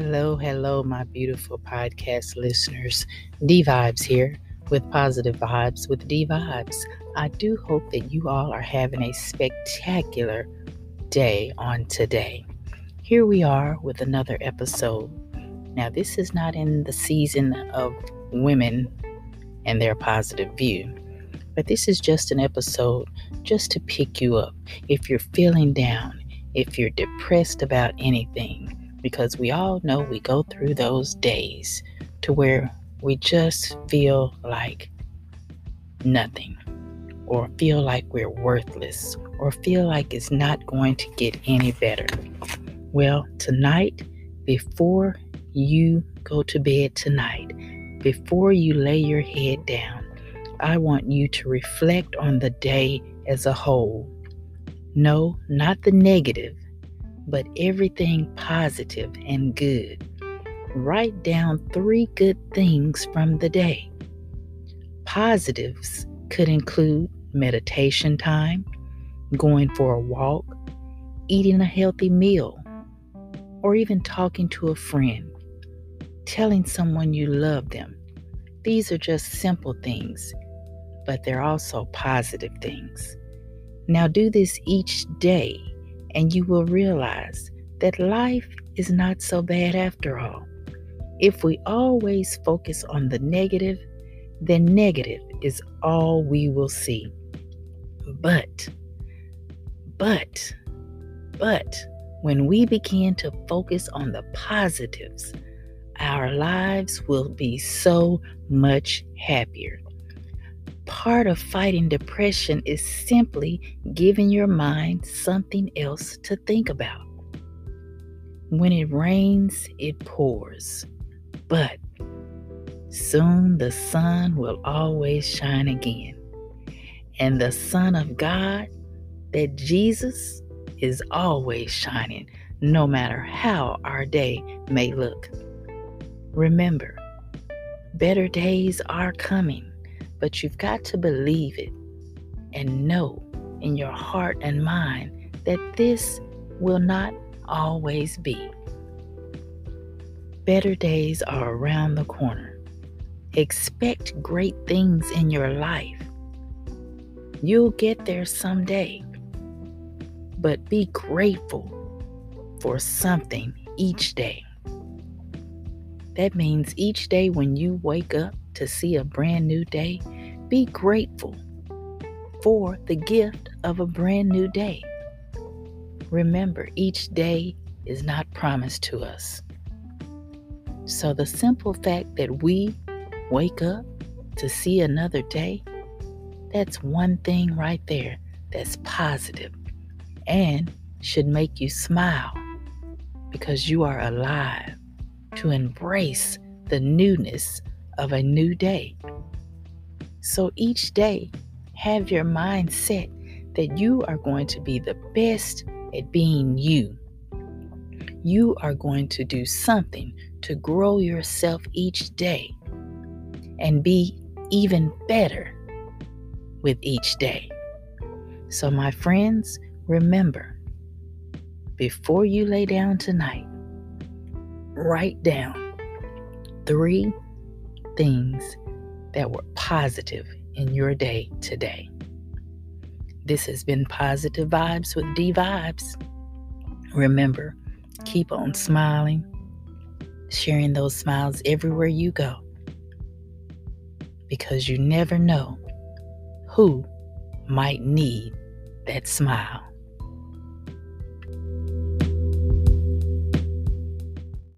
Hello, hello, my beautiful podcast listeners. D Vibes here with positive vibes with D Vibes. I do hope that you all are having a spectacular day on today. Here we are with another episode. Now, this is not in the season of women and their positive view, but this is just an episode just to pick you up if you're feeling down, if you're depressed about anything because we all know we go through those days to where we just feel like nothing or feel like we're worthless or feel like it's not going to get any better. Well, tonight, before you go to bed tonight, before you lay your head down, I want you to reflect on the day as a whole. No, not the negative, but everything positive and good. Write down three good things from the day. Positives could include meditation time, going for a walk, eating a healthy meal, or even talking to a friend, telling someone you love them. These are just simple things, but they're also positive things. Now, do this each day and you will realize that life is not so bad after all. If we always focus on the negative, then negative is all we will see. But, but, but, when we begin to focus on the positives, our lives will be so much happier part of fighting depression is simply giving your mind something else to think about. When it rains, it pours. But soon the sun will always shine again. And the Son of God, that Jesus, is always shining, no matter how our day may look. Remember, better days are coming. But you've got to believe it and know in your heart and mind that this will not always be. Better days are around the corner. Expect great things in your life. You'll get there someday. But be grateful for something each day. That means each day when you wake up, to see a brand new day, be grateful for the gift of a brand new day. Remember, each day is not promised to us. So, the simple fact that we wake up to see another day, that's one thing right there that's positive and should make you smile because you are alive to embrace the newness of a new day. So each day, have your mind set that you are going to be the best at being you. You are going to do something to grow yourself each day and be even better with each day. So, my friends, remember before you lay down tonight, write down three things that were positive in your day today. This has been Positive Vibes with D Vibes. Remember, keep on smiling, sharing those smiles everywhere you go. Because you never know who might need that smile.